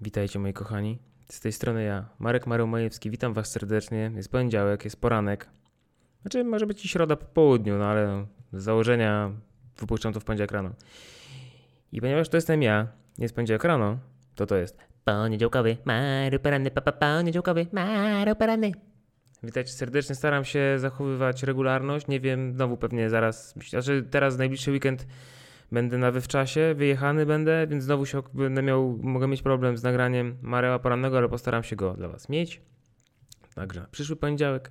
Witajcie moi kochani. Z tej strony ja, Marek Mareł-Majewski. Witam was serdecznie. Jest poniedziałek, jest poranek. Znaczy może być i środa po południu, no ale z założenia wypuszczam to w poniedziałek rano. I ponieważ to jestem ja, jest poniedziałek rano, to to jest Poniedziałkowy, Maru poranny, papa, poniedziałkowy, Maru poranny. Witajcie serdecznie, staram się zachowywać regularność. Nie wiem, znowu pewnie zaraz, znaczy teraz najbliższy weekend będę na wywczasie, wyjechany będę, więc znowu się będę miał, mogę mieć problem z nagraniem Mareła porannego, ale postaram się go dla Was mieć. Także na przyszły poniedziałek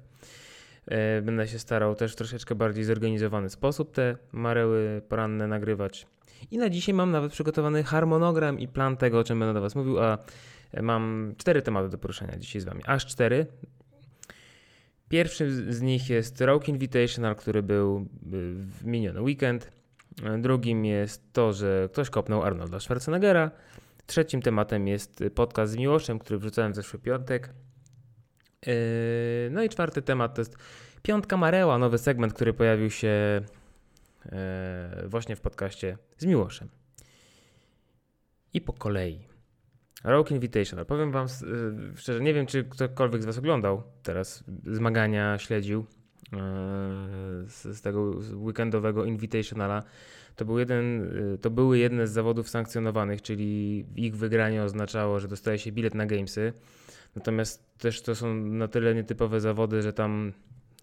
e, będę się starał też w troszeczkę bardziej zorganizowany sposób te Mareły poranne nagrywać. I na dzisiaj mam nawet przygotowany harmonogram i plan tego, o czym będę do Was mówił, a e, mam cztery tematy do poruszenia dzisiaj z Wami. Aż cztery. Pierwszy z nich jest Rock Invitational, który był y, w miniony weekend. Drugim jest to, że ktoś kopnął Arnolda Schwarzeneggera. Trzecim tematem jest podcast z Miłoszem, który wrzucałem w zeszły piątek. Yy, No i czwarty temat to jest Piątka Mareła, nowy segment, który pojawił się yy, właśnie w podcaście z Miłoszem. I po kolei. Rock Invitational. Powiem wam yy, szczerze, nie wiem, czy ktokolwiek z was oglądał teraz zmagania, śledził z, z tego weekendowego Invitationala. To, był jeden, yy, to były jedne z zawodów sankcjonowanych, czyli ich wygranie oznaczało, że dostaje się bilet na Gamesy. Natomiast też to są na tyle nietypowe zawody, że tam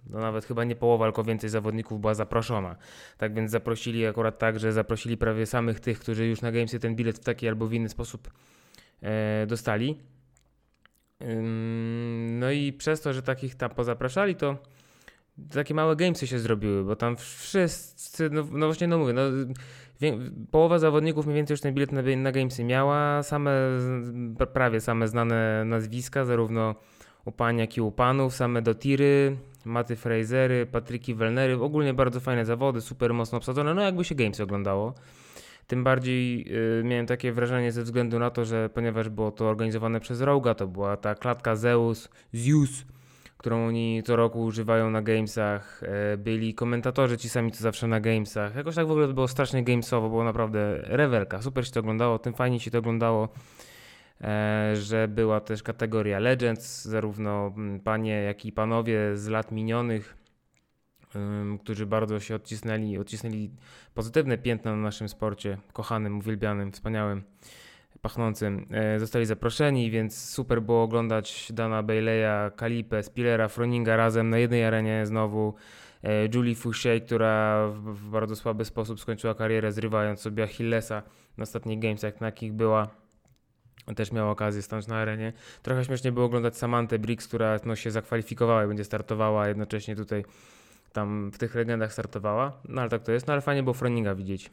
no nawet chyba nie połowa, tylko więcej zawodników była zaproszona. Tak więc zaprosili akurat tak, że zaprosili prawie samych tych, którzy już na Gamesy ten bilet w taki albo w inny sposób e, dostali. Ym, No i przez to, że takich tam pozapraszali, to takie małe gamesy się zrobiły, bo tam wszyscy, no, no właśnie, no mówię, no, wie, połowa zawodników mniej więcej już ten bilet na, na gamesy miała, same, prawie same znane nazwiska, zarówno u pań, jak i u panów, same do tiry, Maty Frasery, Patryki Welnery, ogólnie bardzo fajne zawody, super mocno obsadzone, no jakby się gamesy oglądało. Tym bardziej y, miałem takie wrażenie ze względu na to, że ponieważ było to organizowane przez Roga, to była ta klatka Zeus, Zeus, którą oni co roku używają na gamesach. E, byli komentatorzy ci sami co zawsze na gamesach. Jakoś tak w ogóle było strasznie gamesowo, było naprawdę rewelka. Super się to oglądało, tym fajnie się to oglądało, e, że była też kategoria Legends, zarówno mm, panie, jak i panowie z lat minionych, którzy bardzo się odcisnęli, odcisnęli pozytywne piętno na naszym sporcie, kochanym, uwielbianym, wspaniałym pachnącym. E, Zostali zaproszeni, więc super było oglądać Dana Bayleya, Kalipę, Spillera, Froninga razem na jednej arenie znowu. E, Julie Fouché, która w, bardzo słaby sposób skończyła karierę, zrywając sobie Achillesa na ostatnich gamesach, na jakich była. Też miała okazję stanąć na arenie. Trochę śmiesznie było oglądać Samantę Briggs, która no, się zakwalifikowała i będzie startowała, jednocześnie tutaj tam w tych legendach startowała. No ale tak to jest. No ale fajnie było Froninga widzieć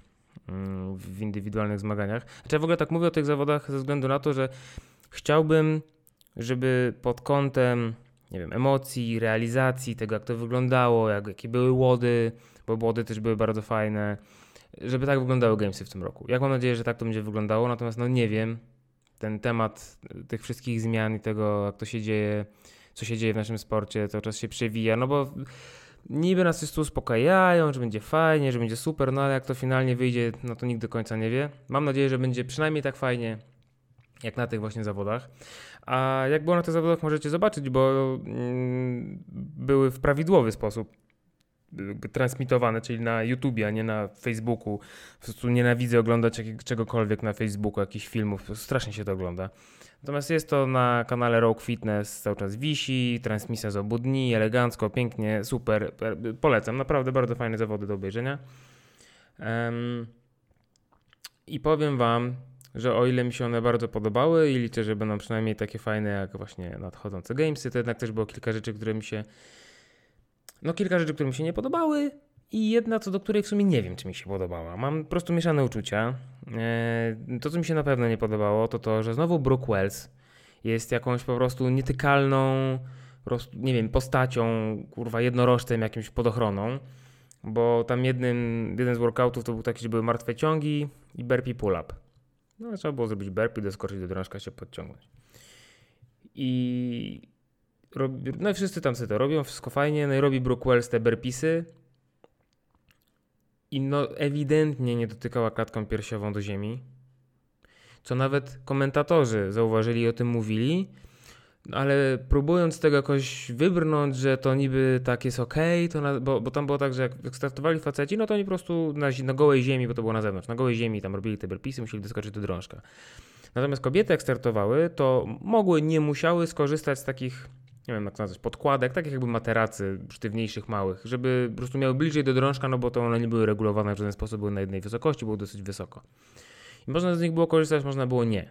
w indywidualnych zmaganiach. Znaczy ja w ogóle tak mówię o tych zawodach ze względu na to, że chciałbym, żeby pod kątem nie wiem, emocji, realizacji, tego jak to wyglądało, jak, jakie były łody, bo łody też były bardzo fajne, żeby tak wyglądały gamesy w tym roku. Jak mam nadzieję, że tak to będzie wyglądało, natomiast no nie wiem, ten temat tych wszystkich zmian i tego, jak to się dzieje, co się dzieje w naszym sporcie, cały czas się przewija, no bo niby nas wszyscy uspokajają, że będzie fajnie, że będzie super, no ale jak to finalnie wyjdzie, no to nikt do końca nie wie. Mam nadzieję, że będzie przynajmniej tak fajnie, jak na tych właśnie zawodach. A jak było na tych zawodach, możecie zobaczyć, bo mm, były w prawidłowy sposób jakby transmitowane, czyli na YouTubie, a nie na Facebooku. Po prostu nienawidzę oglądać jak, czegokolwiek na Facebooku, jakichś filmów, strasznie się to ogląda. Natomiast jest to na kanale Rogue Fitness, cały czas wisi, transmisja z obu dni, elegancko, pięknie, super, per- polecam, naprawdę bardzo fajne zawody do obejrzenia. Em, I powiem Wam, że o ile mi się one bardzo podobały i liczę, że będą przynajmniej takie fajne jak właśnie nadchodzące gamesy, to jednak też było kilka rzeczy, które mi się no kilka rzeczy, które mi się nie podobały i jedna, co do której w sumie nie wiem, czy mi się podobała. Mam po prostu mieszane uczucia. Eee, To, co mi się na pewno nie podobało, to to, że znowu Brooke Wells jest jakąś po prostu nietykalną, po prostu, nie wiem, postacią, kurwa, jednorożcem, jakimś pod ochroną, bo tam jednym, jeden z workoutów to był taki, że były martwe ciągi i burpee pull-up. No, trzeba było zrobić burpee, doskoczyć do drążka, się podciągnąć. I no i wszyscy tam sobie to robią, wszystko fajnie, no i robi Brooke Wells te burpeesy i no ewidentnie nie dotykała klatką piersiową do ziemi. co nawet komentatorzy zauważyli i o tym mówili, ale próbując tego jakoś wybrnąć, że to niby tak jest ok, to na, bo, bo tam było tak, że jak, jak startowali faceci, no to oni po prostu na, na gołej ziemi, bo to było na zewnątrz, na gołej ziemi tam robili te burpeesy, musieli doskoczyć do drążka. Natomiast kobiety jak startowały, to mogły, nie musiały skorzystać z takich, nie wiem jak nazwać, podkładek, takich jakby materacy sztywniejszych, małych, żeby po prostu miały bliżej do drążka, no bo to one nie były regulowane w żaden sposób, były na jednej wysokości, było dosyć wysoko. I można z nich było korzystać, można było nie.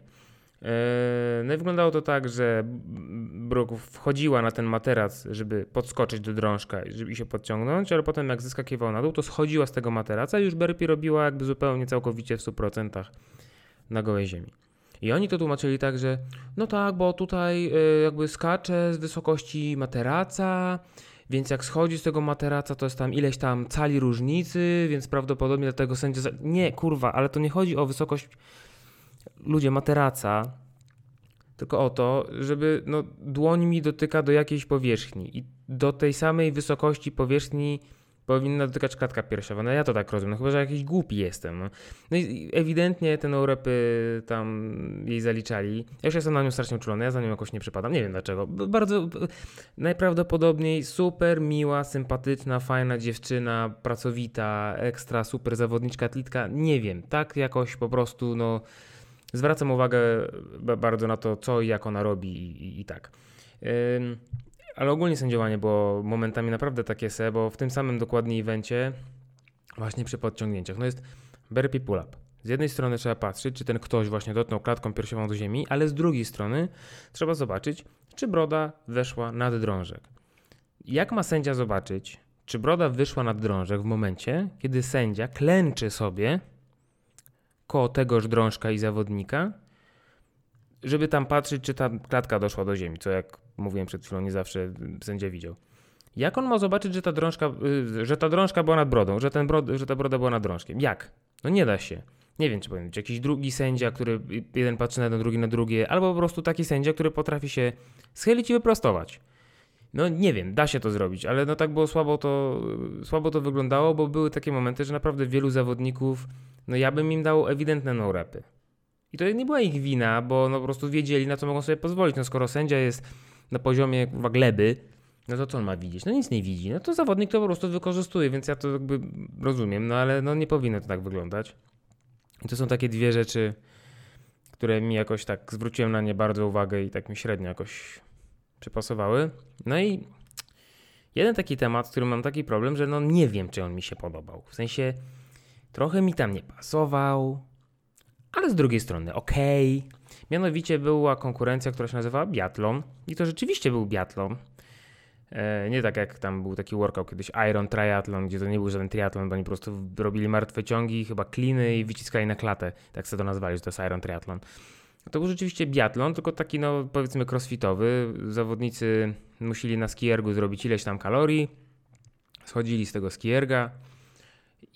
No i wyglądało to tak, że Brooke wchodziła na ten materac, żeby podskoczyć do drążka i się podciągnąć, ale potem jak zeskakiwał na dół, to schodziła z tego materaca i już Burpee robiła jakby zupełnie całkowicie w 100% na gołej ziemi. I oni to tłumaczyli tak, że no tak, bo tutaj jakby skacze z wysokości materaca, więc jak schodzi z tego materaca, to jest tam ileś tam cali różnicy, więc prawdopodobnie dlatego sędzia... Nie, kurwa, ale to nie chodzi o wysokość ludzie materaca, tylko o to, żeby no, dłoń mi dotyka do jakiejś powierzchni. I do tej samej wysokości powierzchni powinna dotykać klatka piersiowa. No ja to tak rozumiem, no, chyba że jakiś głupi jestem. No, no i ewidentnie te no-repy tam jej zaliczali. Ja już jestem na nią strasznie uczulony, ja za nią jakoś nie przypadam, nie wiem dlaczego. Bardzo, najprawdopodobniej super miła, sympatyczna, fajna dziewczyna, pracowita, ekstra, super zawodniczka, atlitka, nie wiem, tak jakoś po prostu no zwracam uwagę bardzo na to, co i jak ona robi i, i, i tak. Ale ogólnie sędziowanie było momentami naprawdę takie se, bo w tym samym dokładnie evencie, właśnie przy podciągnięciach, no jest burpee pull-up. Z jednej strony trzeba patrzeć, czy ten ktoś właśnie dotknął klatką piersiową do ziemi, ale z drugiej strony trzeba zobaczyć, czy broda weszła nad drążek. Jak ma sędzia zobaczyć, czy broda wyszła nad drążek w momencie, kiedy sędzia klęczy sobie koło tegoż drążka i zawodnika, żeby tam patrzeć, czy ta klatka doszła do ziemi, co jak mówiłem przed chwilą, nie zawsze sędzia widział. Jak on ma zobaczyć, że ta drążka, y, że ta drążka była nad brodą, że, ten brod, że ta broda była nad drążkiem? Jak? No nie da się. Nie wiem, czy powinien być jakiś drugi sędzia, który jeden patrzy na jedno, drugi na drugie, albo po prostu taki sędzia, który potrafi się schylić i wyprostować. No nie wiem, da się to zrobić, ale no tak było słabo to, słabo to wyglądało, bo były takie momenty, że naprawdę wielu zawodników no ja bym im dał ewidentne no-repy. I to nie była ich wina, bo no po prostu wiedzieli, na co mogą sobie pozwolić. No skoro sędzia jest na poziomie kurwa, gleby, no to co on ma widzieć? No nic nie widzi. No to zawodnik to po prostu wykorzystuje, więc ja to jakby rozumiem, no ale no nie powinno to tak wyglądać. I to są takie dwie rzeczy, które mi jakoś tak zwróciłem na nie bardzo uwagę i tak mi średnio jakoś przypasowały. No i jeden taki temat, z którym mam taki problem, że no nie wiem, czy on mi się podobał. W sensie Trochę mi tam nie pasował, ale z drugiej strony okej. Okay. Mianowicie była konkurencja, która się nazywała biatlon i to rzeczywiście był biatlon. E, nie tak jak tam był taki workout kiedyś Iron Triathlon, gdzie to nie był żaden triatlon, bo oni po prostu robili martwe ciągi, chyba kliny i wyciskali na klatę. Tak sobie to nazwali, że to jest Iron Triathlon. To był rzeczywiście biatlon, tylko taki no powiedzmy crossfitowy. Zawodnicy musieli na skiergu zrobić ileś tam kalorii, schodzili z tego skierga,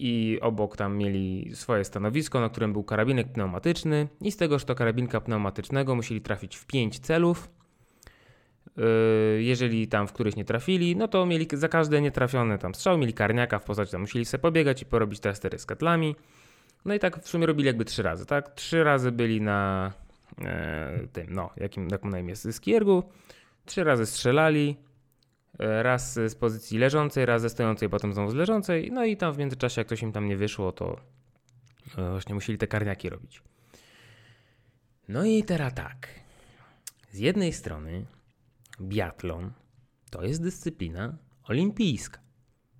i obok tam mieli swoje stanowisko, na którym był karabinek pneumatyczny i z tegoż to karabinka pneumatycznego musieli trafić w 5 celów. Yy, jeżeli tam w których nie trafili, no to mieli za każde nietrafione tam strzał, mieli karniaka w postaci, tam musieli sobie pobiegać i porobić testy z katlami. No i tak w sumie robili jakby trzy razy, tak? Trzy razy byli na e, tym, no, jakim, jak mu na imię, skiergu, trzy razy strzelali, raz z pozycji leżącej, raz ze stojącej, potem znowu z leżącej. No i tam w międzyczasie, jak ktoś im tam nie wyszło, to e, właśnie musieli te karniaki robić. No i teraz tak. Z jednej strony biatlon to jest dyscyplina olimpijska.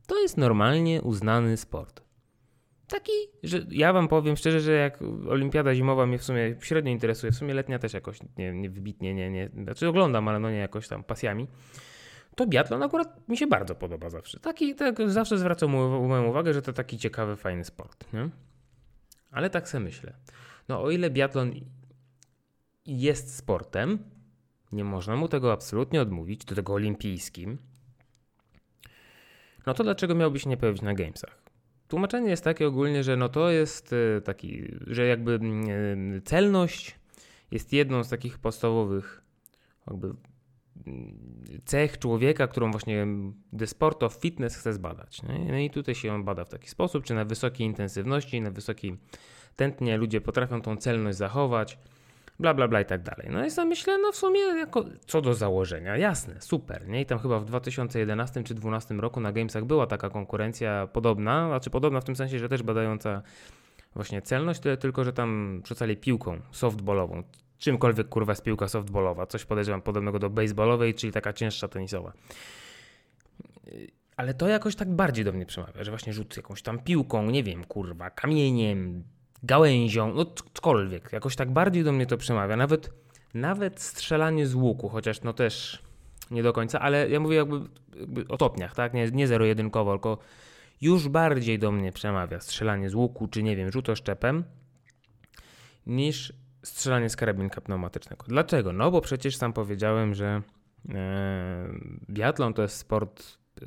To jest normalnie uznany sport. Taki, że ja wam powiem szczerze, że jak olimpiada zimowa mnie w sumie średnio interesuje, w sumie letnia też jakoś nie, nie wybitnie, nie, nie, znaczy oglądam, ale no nie jakoś tam pasjami to biatlon akurat mi się bardzo podoba zawsze. Taki, tak zawsze zwracam moją uwagę, że to taki ciekawy, fajny sport. Nie? Ale tak sobie myślę. No o ile biatlon jest sportem, nie można mu tego absolutnie odmówić, do tego olimpijskim, no to dlaczego miałby się nie pojawić na Gamesach? Tłumaczenie jest takie ogólnie, że no to jest e, taki, że jakby mm, e, celność jest jedną z takich podstawowych jakby cech człowieka, którą właśnie The Sport of Fitness chce zbadać. No i tutaj się on bada w taki sposób, czy na wysokiej intensywności, na wysokiej tętnie ludzie potrafią tą celność zachować, bla, bla, bla i tak dalej. No i sobie myślę, no w sumie jako, co do założenia, jasne, super, nie? I tam chyba w 2011 czy 2012 roku na Gamesach była taka konkurencja podobna, znaczy podobna w tym sensie, że też badająca właśnie celność, tyle tylko, że tam rzucali piłką softballową, czymkolwiek kurwa jest piłka softballowa, coś podejrzewam podobnego do baseballowej, czyli taka cięższa tenisowa. Ale to jakoś tak bardziej do mnie przemawia, że właśnie rzut jakąś tam piłką, nie wiem, kurwa, kamieniem, gałęzią, no cokolwiek. Jakoś tak bardziej do mnie to przemawia. Nawet, nawet strzelanie z łuku, chociaż no też nie do końca, ale ja mówię jakby, jakby o topniach, tak? Nie, nie zero-jedynkowo, tylko już bardziej do mnie przemawia strzelanie z łuku, czy nie wiem, rzutoszczepem, niż strzelanie z karabinka pneumatycznego. Dlaczego? No bo przecież sam powiedziałem, że e, biatlon to jest sport e,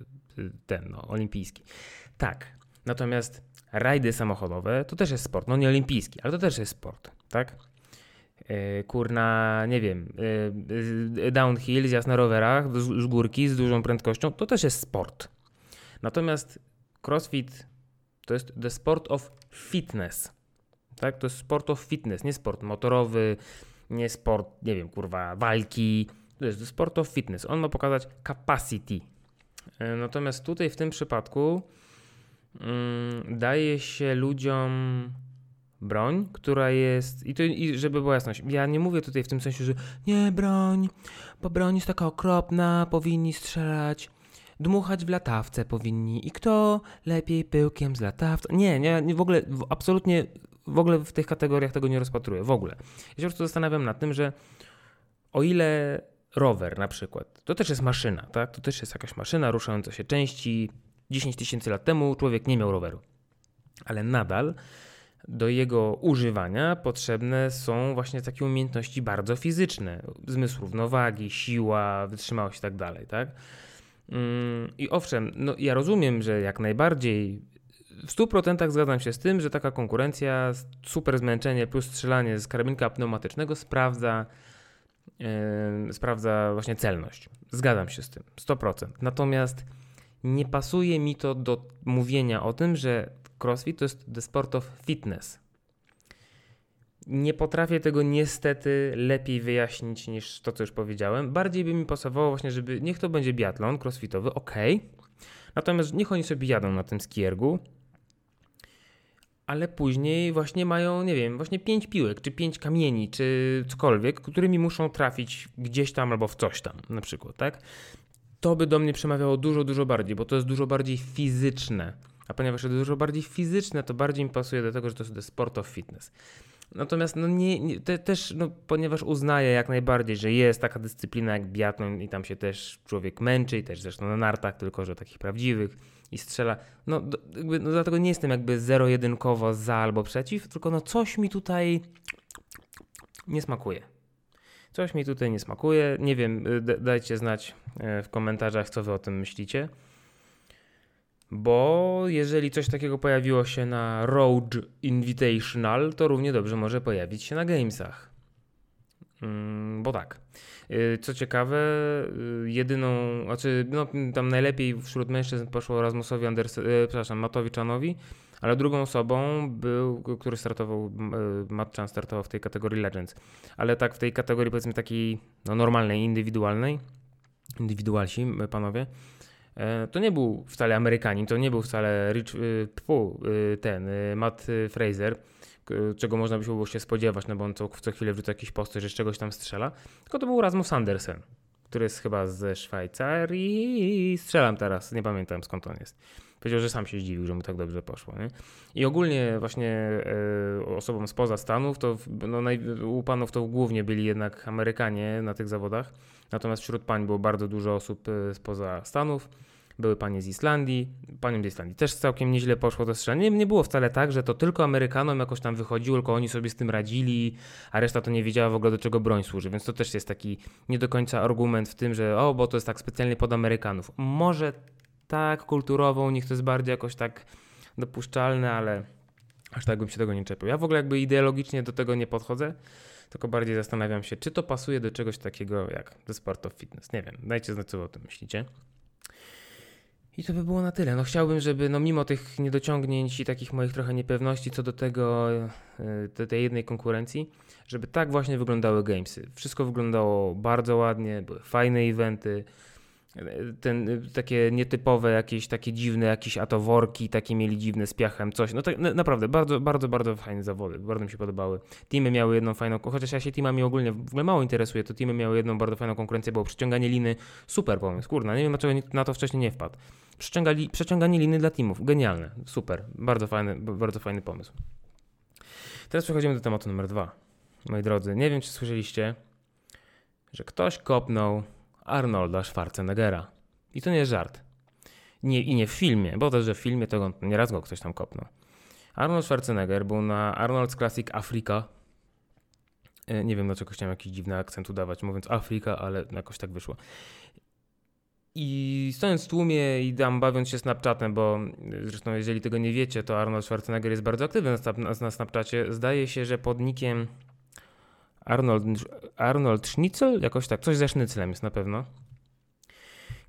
ten, no, olimpijski. Tak, natomiast rajdy samochodowe to też jest sport, no nie olimpijski, ale to też jest sport, tak? E, kurna, nie wiem, e, downhill, zjazd na rowerach, z, z górki z dużą prędkością, to też jest sport. Natomiast crossfit to jest the sport of fitness, tak? To jest sport of fitness, nie sport motorowy, nie sport, nie wiem, kurwa, walki, to jest sport of fitness. On ma pokazać capacity. E, natomiast tutaj w tym przypadku mm, daje się ludziom broń, która jest. I, to, I żeby była jasność, ja nie mówię tutaj w tym sensie, że nie broń, bo broń jest taka okropna, powinni strzelać. Dmuchać w latawce powinni. I kto lepiej pyłkiem z latawca? Nie, nie, nie w ogóle, absolutnie w ogóle w tych kategoriach tego nie rozpatruję. W ogóle. Ja się po prostu zastanawiam nad tym, że o ile rower na przykład, to też jest maszyna, tak? To też jest jakaś maszyna ruszająca się części. 10 tysięcy lat temu człowiek nie miał roweru. Ale nadal do jego używania potrzebne są właśnie takie umiejętności bardzo fizyczne. Zmysł równowagi, siła, wytrzymałość i tak dalej, tak? Mm, I owszem, no ja rozumiem, że jak najbardziej w 100% zgadzam się z tym, że taka konkurencja, super zmęczenie plus strzelanie z karabinka pneumatycznego sprawdza, yy, sprawdza właśnie celność. Zgadzam się z tym, 100%. Natomiast nie pasuje mi to do mówienia o tym, że CrossFit to jest the sport of fitness. Nie potrafię tego niestety lepiej wyjaśnić niż to, co już powiedziałem. Bardziej by mi pasowało właśnie, żeby niech to będzie biatlon crossfitowy, ok. Natomiast niech oni sobie jadą na tym skiergu, ale później właśnie mają, nie wiem, właśnie pięć piłek, czy pięć kamieni, czy cokolwiek, którymi muszą trafić gdzieś tam albo w coś tam, na przykład, tak? To by do mnie przemawiało dużo, dużo bardziej, bo to jest dużo bardziej fizyczne. A ponieważ jest dużo bardziej fizyczne, to bardziej mi pasuje do tego, że to jest sport of fitness. Natomiast no nie, nie te, też, no, ponieważ uznaję jak najbardziej, że jest taka dyscyplina jak biatlon i tam się też człowiek męczy i też zresztą na nartach, tylko że takich prawdziwych i strzela. No, jakby, no dlatego nie jestem jakby zero-jedynkowo za albo przeciw, tylko no coś mi tutaj nie smakuje. Coś mi tutaj nie smakuje. Nie wiem, y, dajcie znać y, w komentarzach, co wy o tym myślicie. Bo jeżeli coś takiego pojawiło się na Road Invitational, to równie dobrze może pojawić się na Gamesach. Mm, bo tak. Y, co ciekawe, y, jedyną, znaczy, no, tam najlepiej wśród mężczyzn poszło Rasmusowi Anders, y, przepraszam, Matowi ale drugą osobą był, który startował, Matczan startował w tej kategorii Legends. Ale tak w tej kategorii powiedzmy takiej no, normalnej, indywidualnej, indywidualsi panowie, e, to nie był wcale Amerykanin, to nie był wcale Rich, pfu, ten Matt Fraser, czego można by było się spodziewać, no bo on co, co chwilę wrzuca jakiś post, że z czegoś tam strzela, tylko to był Rasmus Andersen, który jest chyba ze Szwajcarii. Strzelam teraz, nie pamiętam skąd on jest. Powiedział, że sam się zdziwił, że mu tak dobrze poszło. Nie? I ogólnie właśnie e, osobom spoza Stanów, to no, naj, u panów to głównie byli jednak Amerykanie na tych zawodach, natomiast wśród pań było bardzo dużo osób e, spoza Stanów. Były panie z Islandii, paniom z Islandii też całkiem nieźle poszło to strzelanie. Nie, było wcale tak, że to tylko Amerykanom jakoś tam wychodziło, tylko oni sobie z tym radzili, a reszta to nie wiedziała w ogóle do czego broń służy, więc to też jest taki nie do końca argument w tym, że o, bo to jest tak specjalnie pod Amerykanów. Może tak kulturowo u nich to jest bardziej jakoś tak dopuszczalne, ale aż tak bym się tego nie czepił. Ja w ogóle jakby ideologicznie do tego nie podchodzę, tylko bardziej zastanawiam się, czy to pasuje do czegoś takiego jak do sport of fitness. Nie wiem, dajcie znać, co o tym myślicie. I to by było na tyle. No chciałbym, żeby no mimo tych niedociągnięć i takich moich trochę niepewności co do tego, e, do tej jednej konkurencji, żeby tak właśnie wyglądały gamesy. Wszystko wyglądało bardzo ładnie, były fajne eventy, ten, takie nietypowe, jakieś takie dziwne, jakieś atoworki, takie mieli dziwne z piachem, coś. No tak naprawdę, bardzo, bardzo, bardzo fajne zawody, bardzo mi się podobały. Teamy miały jedną fajną, chociaż ja się teamami ogólnie w ogóle mało interesuję, to teamy miały jedną bardzo fajną konkurencję, było przyciąganie liny, super pomysł, kurna, nie wiem dlaczego na to wcześniej nie wpadł. Przeciąganie liny dla teamów, genialne, super, bardzo fajny, bardzo fajny pomysł. Teraz przechodzimy do tematu numer dwa. Moi drodzy, nie wiem czy słyszeliście, że ktoś kopnął Arnolda Schwarzeneggera. I to nie jest żart. Nie, I nie w filmie, bo to, że w filmie to nieraz go ktoś tam kopnął. Arnold Schwarzenegger był na Arnold's Classic Africa. E, nie wiem dlaczego chciałem jakiś dziwny akcent udawać, mówiąc Afrika, ale jakoś tak wyszło. I stojąc w tłumie i tam bawiąc się Snapchatem, bo zresztą jeżeli tego nie wiecie, to Arnold Schwarzenegger jest bardzo aktywny na, na, na Snapchacie. Zdaje się, że pod nickiem Arnold, Arnold Schnitzel, jakoś tak, coś ze Schnitzelem jest na pewno.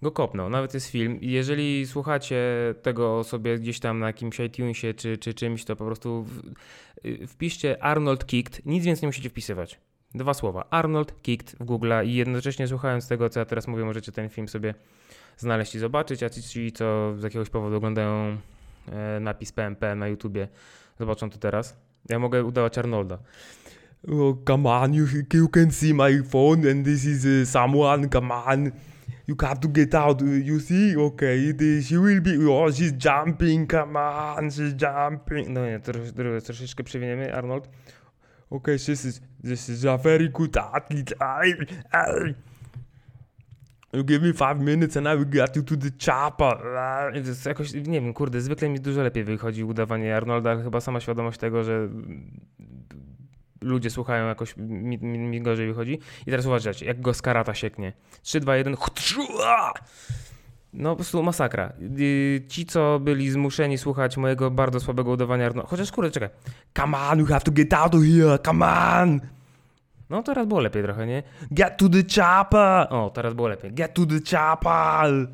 Go kopnął, nawet jest film. Jeżeli słuchacie tego sobie gdzieś tam na jakimś iTunesie czy, czy czymś, to po prostu w, wpiszcie Arnold Kicked, nic więcej nie musicie wpisywać. Dwa słowa. Arnold Kicked w Google i jednocześnie słuchając tego, co ja teraz mówię, możecie ten film sobie znaleźć i zobaczyć, a ci, ci co z jakiegoś powodu oglądają e, napis PMP na YouTubie, zobaczą to teraz. Ja mogę udawać Arnolda. Oh, come on, you, you can see my phone and this is uh, someone, come on. You have to get out, you see? Okay, she will be, oh, she's jumping, come on, she's jumping. No nie, trosz, troszeczkę przewiniemy, Arnold. Okay, this is, this is a very good athlete. You give me five minutes and I will get you to the chopper. Jakoś, nie wiem, kurde, zwykle mi dużo lepiej wychodzi udawanie Arnolda, ale chyba sama świadomość tego, że ludzie słuchają, jakoś mi, mi, mi gorzej wychodzi. I teraz uważajcie, jak go z karata sieknie. 3, 2, 1. No po prostu masakra. Ci, co byli zmuszeni słuchać mojego bardzo słabego udawania Arnolda. Chociaż kurde, czekaj. Come on, you have to get out of here, come on! No teraz było lepiej trochę, nie? Get to the chopper! O, teraz było lepiej. Get to the chopper!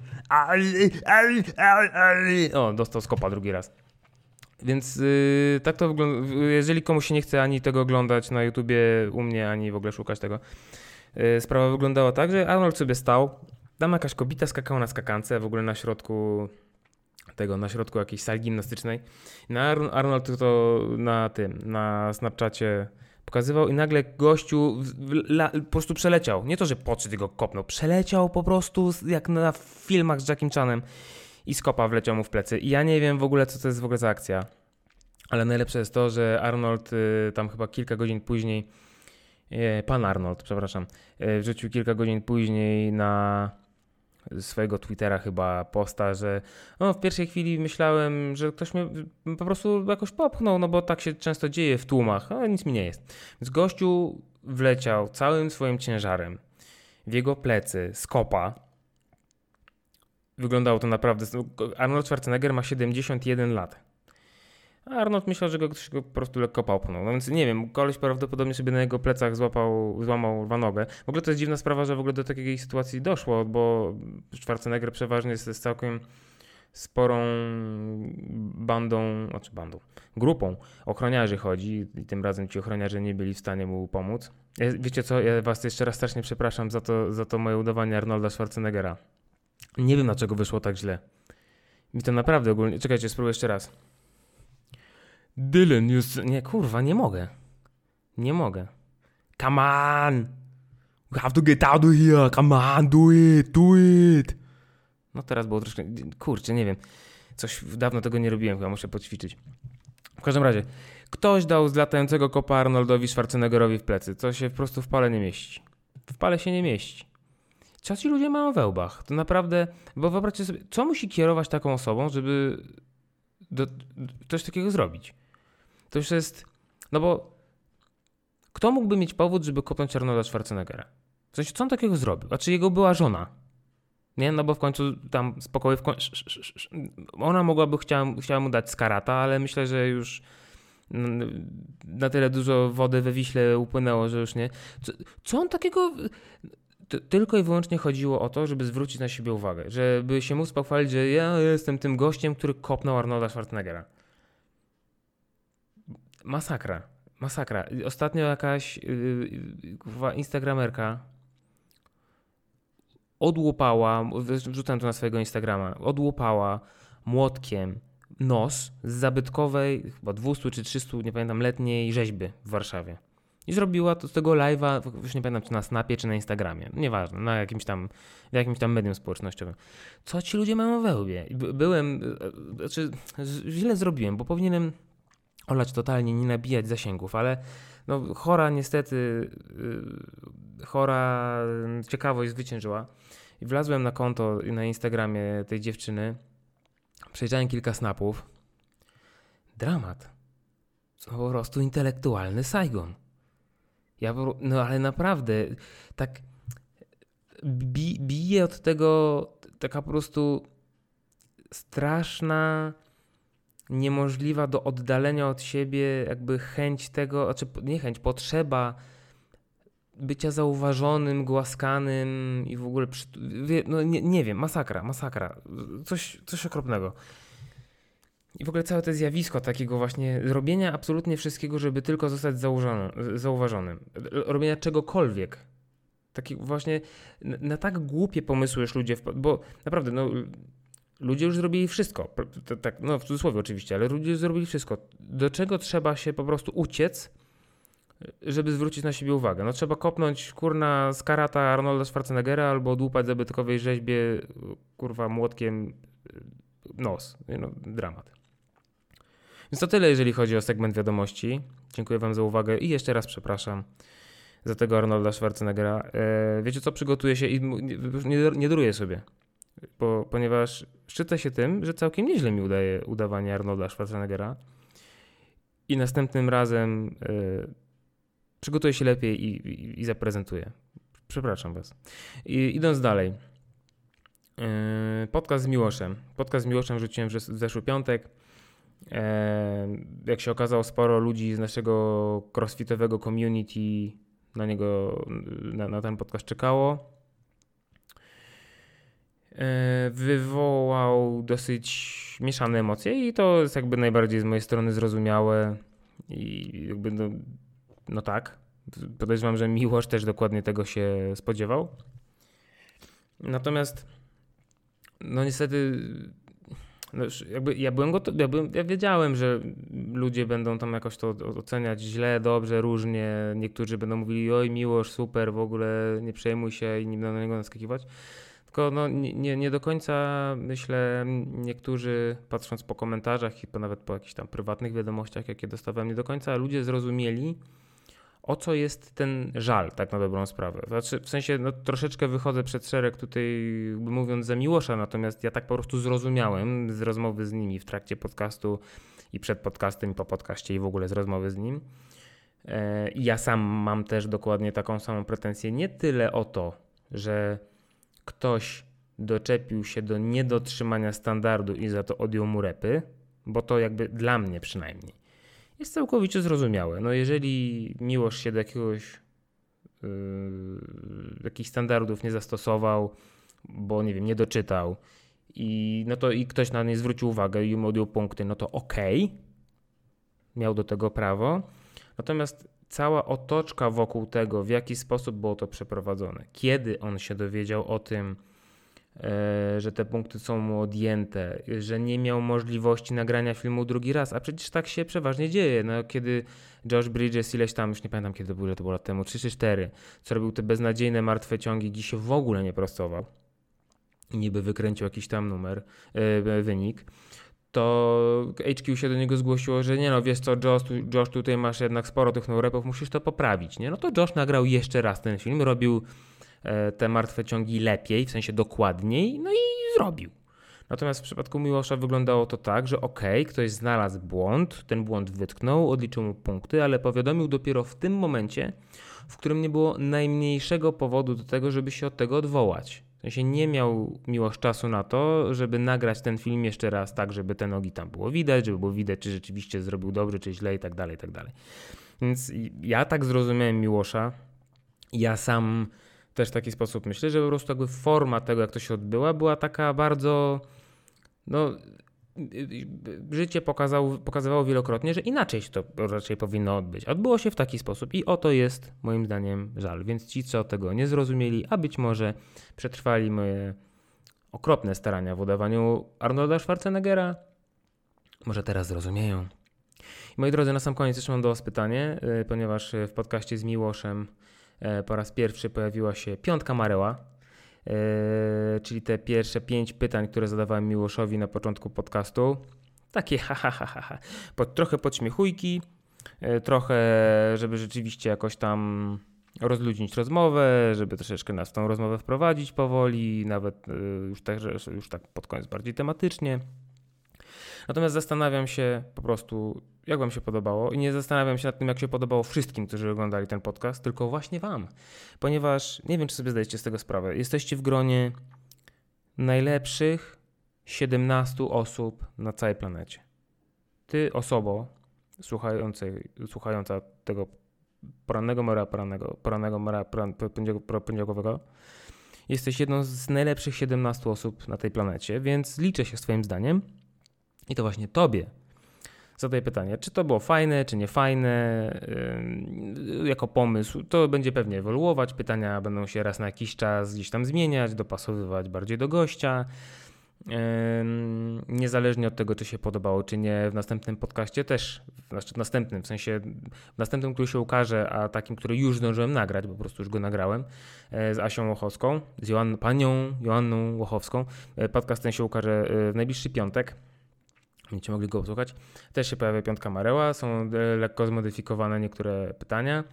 O, dostał skopa drugi raz. Więc yy, tak to wygląda. Jeżeli komuś się nie chce ani tego oglądać na YouTubie u mnie, ani w ogóle szukać tego, yy, sprawa wyglądała tak, że Arnold sobie stał, tam jakaś kobita skakała na skakance, w ogóle na środku tego, na środku jakiejś sali gimnastycznej. Na Arnold to na tym, na Snapchacie pokazywał i nagle gościu po prostu przeleciał. Nie to, że podszedł go kopnął, przeleciał po prostu jak na filmach z Jackiem Chanem i skopa wleciał mu w plecy. I ja nie wiem w ogóle, co to jest w ogóle za akcja. Ale najlepsze jest to, że Arnold y, tam chyba kilka godzin później, y, pan Arnold, przepraszam, y, wrzucił kilka godzin później na swojego Twittera chyba posta, że no, w pierwszej chwili myślałem, że ktoś mnie po prostu jakoś popchnął, no bo tak się często dzieje w tłumach, ale nic mi nie jest. Więc gościu wleciał całym swoim ciężarem w jego plecy skopa Wyglądało to naprawdę. Arnold Schwarzenegger ma 71 lat. A Arnold myślał, że go ktoś go po prostu lekko popchnął. No więc nie wiem, koleś prawdopodobnie sobie na jego plecach złapał, złamał nogę. W ogóle to jest dziwna sprawa, że w ogóle do takiej sytuacji doszło, bo Schwarzenegger przeważnie jest, jest całkiem sporą bandą, znaczy bandą, grupą ochroniarzy chodzi i tym razem ci ochroniarze nie byli w stanie mu pomóc. Wiecie co, ja was jeszcze raz strasznie przepraszam za to, za to moje udawanie Arnolda Schwarzeneggera. Nie wiem, dlaczego wyszło tak źle. Mi to naprawdę ogólnie... Czekajcie, spróbuję jeszcze raz. Dylan, już... Nie, kurwa, nie mogę. Nie mogę. Come on! You have to get out of here! Come on, do it! Do it! No teraz było troszkę... Kurczę, nie wiem. Coś dawno tego nie robiłem, chyba muszę poćwiczyć. W każdym razie, ktoś dał z latającego kopa Arnoldowi Schwarzeneggerowi w plecy, co się po prostu w pale nie mieści. W pale się nie mieści. Co ci ludzie mają we łbach? To naprawdę, bo wyobraźcie sobie, co musi kierować taką osobą, żeby do, coś takiego zrobić? To już jest, no bo kto mógłby mieć powód, żeby kopnąć Arnolda Schwarzeneggera? W sensie, co on takiego zrobił? A czy jego była żona? Nie, no bo w końcu tam spokoju w końcu... Ona mogłaby, chciała, chciała mu dać skarata, ale myślę, że już na tyle dużo wody we Wiśle upłynęło, że już nie. Co, co on takiego tylko i wyłącznie chodziło o to, żeby zwrócić na siebie uwagę, żeby się móc pochwalić, że ja jestem tym gościem, który kopnął Arnolda Schwarzeneggera. Masakra. Masakra. Ostatnio jakaś yy, instagramerka odłupała, wrzucam to na swojego Instagrama, odłupała młotkiem nos z zabytkowej, chyba 200 czy 300, nie pamiętam, letniej rzeźby w Warszawie. I zrobiła to z tego live'a, już nie pamiętam czy na Snapie, czy na Instagramie, nieważne, na jakimś tam, w jakimś tam medium społecznościowym. Co ci ludzie mają we łbie? By- Byłem, e, znaczy źle zrobiłem, bo powinienem olać totalnie, nie nabijać zasięgów, ale no, chora niestety, yy, chora ciekawość zwyciężyła. I wlazłem na konto na Instagramie tej dziewczyny, przejrzałem kilka snapów. Dramat. To po prostu intelektualny Saigon. Ja, no ale naprawdę, tak bi, bije od tego taka po prostu straszna, niemożliwa do oddalenia od siebie jakby chęć tego, znaczy nie chęć, potrzeba bycia zauważonym, głaskanym i w ogóle, przy, no nie, nie wiem, masakra, masakra, coś, coś okropnego. I w ogóle całe to zjawisko takiego właśnie robienia absolutnie wszystkiego, żeby tylko zostać zauważonym. Robienia czegokolwiek. Taki właśnie na, na tak głupie pomysły już ludzie, bo naprawdę, no ludzie już zrobili wszystko. Tak, no w cudzysłowie oczywiście, ale ludzie już zrobili wszystko. Do czego trzeba się po prostu uciec, żeby zwrócić na siebie uwagę? No trzeba kopnąć kurna z karata Arnolda Schwarzeneggera albo odłupać zabytkowej rzeźbie kurwa młotkiem y, nos. No, dramat. Więc to tyle, jeżeli chodzi o segment wiadomości. Dziękuję Wam za uwagę i jeszcze raz przepraszam za tego Arnolda Schwarzeneggera. E, wiecie co, przygotuję się i nie, nie, daruję sobie, bo, ponieważ szczycę się tym, że całkiem nieźle mi udaje udawanie Arnolda Schwarzeneggera i następnym razem e, przygotuję się lepiej i, i, i zaprezentuję. Przepraszam Was. I, idąc dalej. E, podcast z Miłoszem. Podcast z Miłoszem rzuciłem w zeszły piątek. Jak się okazało, sporo ludzi z naszego crossfitowego community na niego, na, na ten podcast czekało. Wywołał dosyć mieszane emocje i to jest jakby najbardziej z mojej strony zrozumiałe i jakby no, no tak. Podejrzewam, że Miłosz też dokładnie tego się spodziewał. Natomiast no niestety no już jakby ja byłem gotowy, ja, byłem, ja wiedziałem, że ludzie będą tam jakoś to oceniać źle, dobrze, różnie. Niektórzy będą mówili, oj Miłosz, super, w ogóle nie przejmuj się i nie będą na niego naskakiwać. Tylko no, nie, nie- do końca myślę, niektórzy patrząc po komentarzach i nawet po jakichś tam prywatnych wiadomościach, jakie dostawałem, nie do końca ludzie zrozumieli, o co jest ten żal, tak na dobrą sprawę. Znaczy, w sensie, no, troszeczkę wychodzę przed szereg tutaj, mówiąc za Miłosza, natomiast ja tak po prostu zrozumiałem z rozmowy z nimi w trakcie podcastu i przed podcastem, i po podcaście, i w ogóle z rozmowy z nim. E, I ja sam mam też dokładnie taką samą pretensję. Nie tyle o to, że ktoś doczepił się do niedotrzymania standardu i za to odjął mu repy, bo to jakby dla mnie przynajmniej jest całkowicie zrozumiałe. No jeżeli miłość się do jakiegoś yy, jakichś standardów nie zastosował, bo nie wiem, nie doczytał i no to i ktoś na nie zwrócił uwagę i mu odjął punkty, no to okej, miał do tego prawo. Natomiast cała otoczka wokół tego, w jaki sposób było to przeprowadzone, kiedy on się dowiedział o tym, że te punkty są mu odjęte, że nie miał możliwości nagrania filmu drugi raz, a przecież tak się przeważnie dzieje. No, kiedy Josh Bridges ileś tam, już nie pamiętam kiedy to było, to było lat temu, 3 czy 4, co robił te beznadziejne martwe ciągi, gdzie się w ogóle nie prostował i niby wykręcił jakiś tam numer, e, wynik, to HQ się do niego zgłosiło, że nie no, wiesz co, Josh, Josh tutaj masz jednak sporo tych no-repów, musisz to poprawić, nie? No to Josh nagrał jeszcze raz ten film, robił e, te martwe ciągi lepiej, w sensie dokładniej, no i zrobił. Natomiast w przypadku Miłosza wyglądało to tak, że okej, ktoś znalazł błąd, ten błąd wytknął, odliczył mu punkty, ale powiadomił dopiero w tym momencie, w którym nie było najmniejszego powodu do tego, żeby się od tego odwołać. W sensie nie miał Miłosz czasu na to, żeby nagrać ten film jeszcze raz tak, żeby te nogi tam było widać, żeby było widać, czy rzeczywiście zrobił dobrze, czy źle i tak dalej, i tak dalej. Więc ja tak zrozumiałem Miłosza. Ja sam też w taki sposób myślę, że po prostu jakby forma tego, jak to się odbyła, była taka bardzo, no, życie pokazało, pokazywało wielokrotnie, że inaczej się to raczej powinno odbyć. Odbyło się w taki sposób i o to jest moim zdaniem żal. Więc ci, co tego nie zrozumieli, a być może przetrwali moje okropne starania w udawaniu Arnolda Schwarzeneggera, może teraz zrozumieją. I moi drodzy, na sam koniec jeszcze mam do Was pytanie, y, ponieważ w podcaście z Miłoszem y, po raz pierwszy pojawiła się piątka Mareła, y, czyli te pierwsze pięć pytań, które zadawałem Miłoszowi na początku podcastu. Takie ha, ha, ha, ha, ha. Pod, trochę podśmiechujki, trochę, żeby rzeczywiście jakoś tam rozluźnić rozmowę, żeby troszeczkę nas w tą rozmowę wprowadzić powoli, nawet już tak, już tak pod koniec bardziej tematycznie. Natomiast zastanawiam się po prostu, jak Wam się podobało i nie zastanawiam się nad tym, jak się podobało wszystkim, którzy oglądali ten podcast, tylko właśnie Wam. Ponieważ nie wiem, czy sobie zdajecie z tego sprawę. Jesteście w gronie najlepszych 17 osób na całej planecie. Ty, osobo słuchającej, słuchająca tego porannego mora porannego, porannego mora poniedziałkowego, jesteś jedną z najlepszych 17 osób na tej planecie, więc liczę się swoim zdaniem i to właśnie tobie zadaję pytanie, czy to było fajne, czy nie fajne, yy, jako pomysł. To będzie pewnie ewoluować. Pytania będą się raz na jakiś czas gdzieś tam zmieniać, dopasowywać bardziej do gościa. Niezależnie od tego, czy się podobało, czy nie, w następnym podcaście też, znaczy w następnym, w sensie w następnym, który się ukaże, a takim, który już zdążyłem nagrać, bo po prostu już go nagrałem, yy, z Asią Łochowską, z Joann, panią Joanną Łochowską. Podcast ten się ukaże w najbliższy piątek. Będziecie mogli go posłuchać. Też się pojawia piątka Mareła, są e, lekko zmodyfikowane niektóre pytania.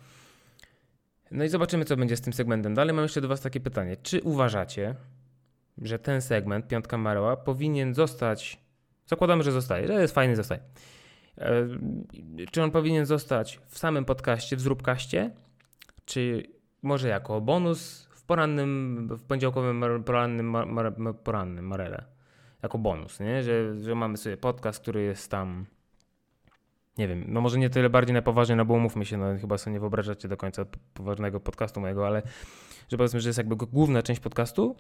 No i zobaczymy, co będzie z tym segmentem dalej. Mam jeszcze do Was takie pytanie. Czy uważacie, że ten segment, piątka Mareła, powinien zostać, zakładamy, że zostaje, że jest fajny, zostaje. E, czy on powinien zostać w samym podcaście, w zróbkaście, czy może jako bonus w porannym, w poniedziałkowym porannym, porannym Marele? Jako bonus, nie? Że, że mamy sobie podcast, który jest tam nie wiem, no może nie tyle bardziej na poważnie, no bo umówmy się, no chyba sobie nie wyobrażacie do końca poważnego podcastu mojego, ale że powiedzmy, że jest jakby główna część podcastu,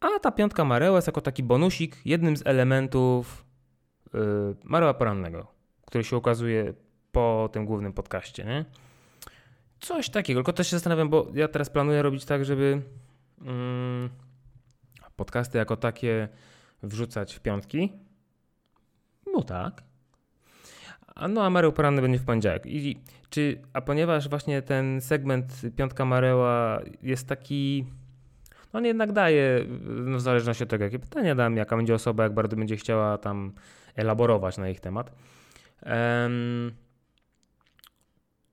a ta piątka Mareła jest jako taki bonusik, jednym z elementów yy, Mareła Porannego, który się ukazuje po tym głównym podcaście, nie? Coś takiego, tylko też się zastanawiam, bo ja teraz planuję robić tak, żeby yy, podcasty jako takie wrzucać w piątki? No tak. A no, a Mareł poranny będzie w poniedziałek. I, czy, a ponieważ właśnie ten segment Piątka Mareła jest taki, no on jednak daje, no w zależności od tego, jakie pytania dam, jaka będzie osoba, jak bardzo będzie chciała tam elaborować na ich temat,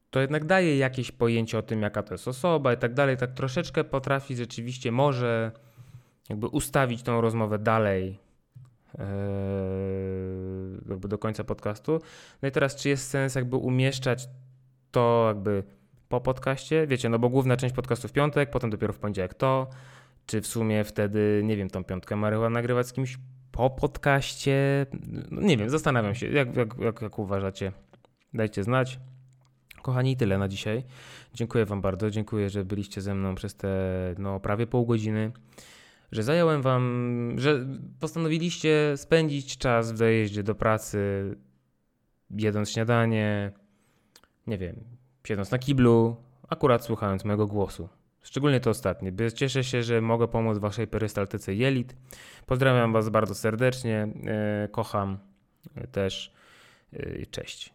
to jednak daje jakieś pojęcie o tym, jaka to jest osoba i tak dalej. Tak troszeczkę potrafi rzeczywiście, może jakby ustawić tą rozmowę dalej e, jakby do końca podcastu. No i teraz, czy jest sens jakby umieszczać to jakby po podcaście? Wiecie, no bo główna część podcastu w piątek, potem dopiero w poniedziałek to. Czy w sumie wtedy, nie wiem, tą piątkę Maryła nagrywać z kimś po podcaście? No nie wiem, zastanawiam się, jak, jak, jak, jak uważacie. Dajcie znać. Kochani, tyle na dzisiaj. Dziękuję Wam bardzo. Dziękuję, że byliście ze mną przez te no, prawie pół godziny że zająłem wam, że postanowiliście spędzić czas w dojeździe do pracy, jedząc śniadanie, nie wiem, siedząc na kiblu, akurat słuchając mojego głosu. Szczególnie to ostatnie. Cieszę się, że mogę pomóc waszej perystaltyce jelit. Pozdrawiam was bardzo serdecznie. E, kocham też. E, cześć.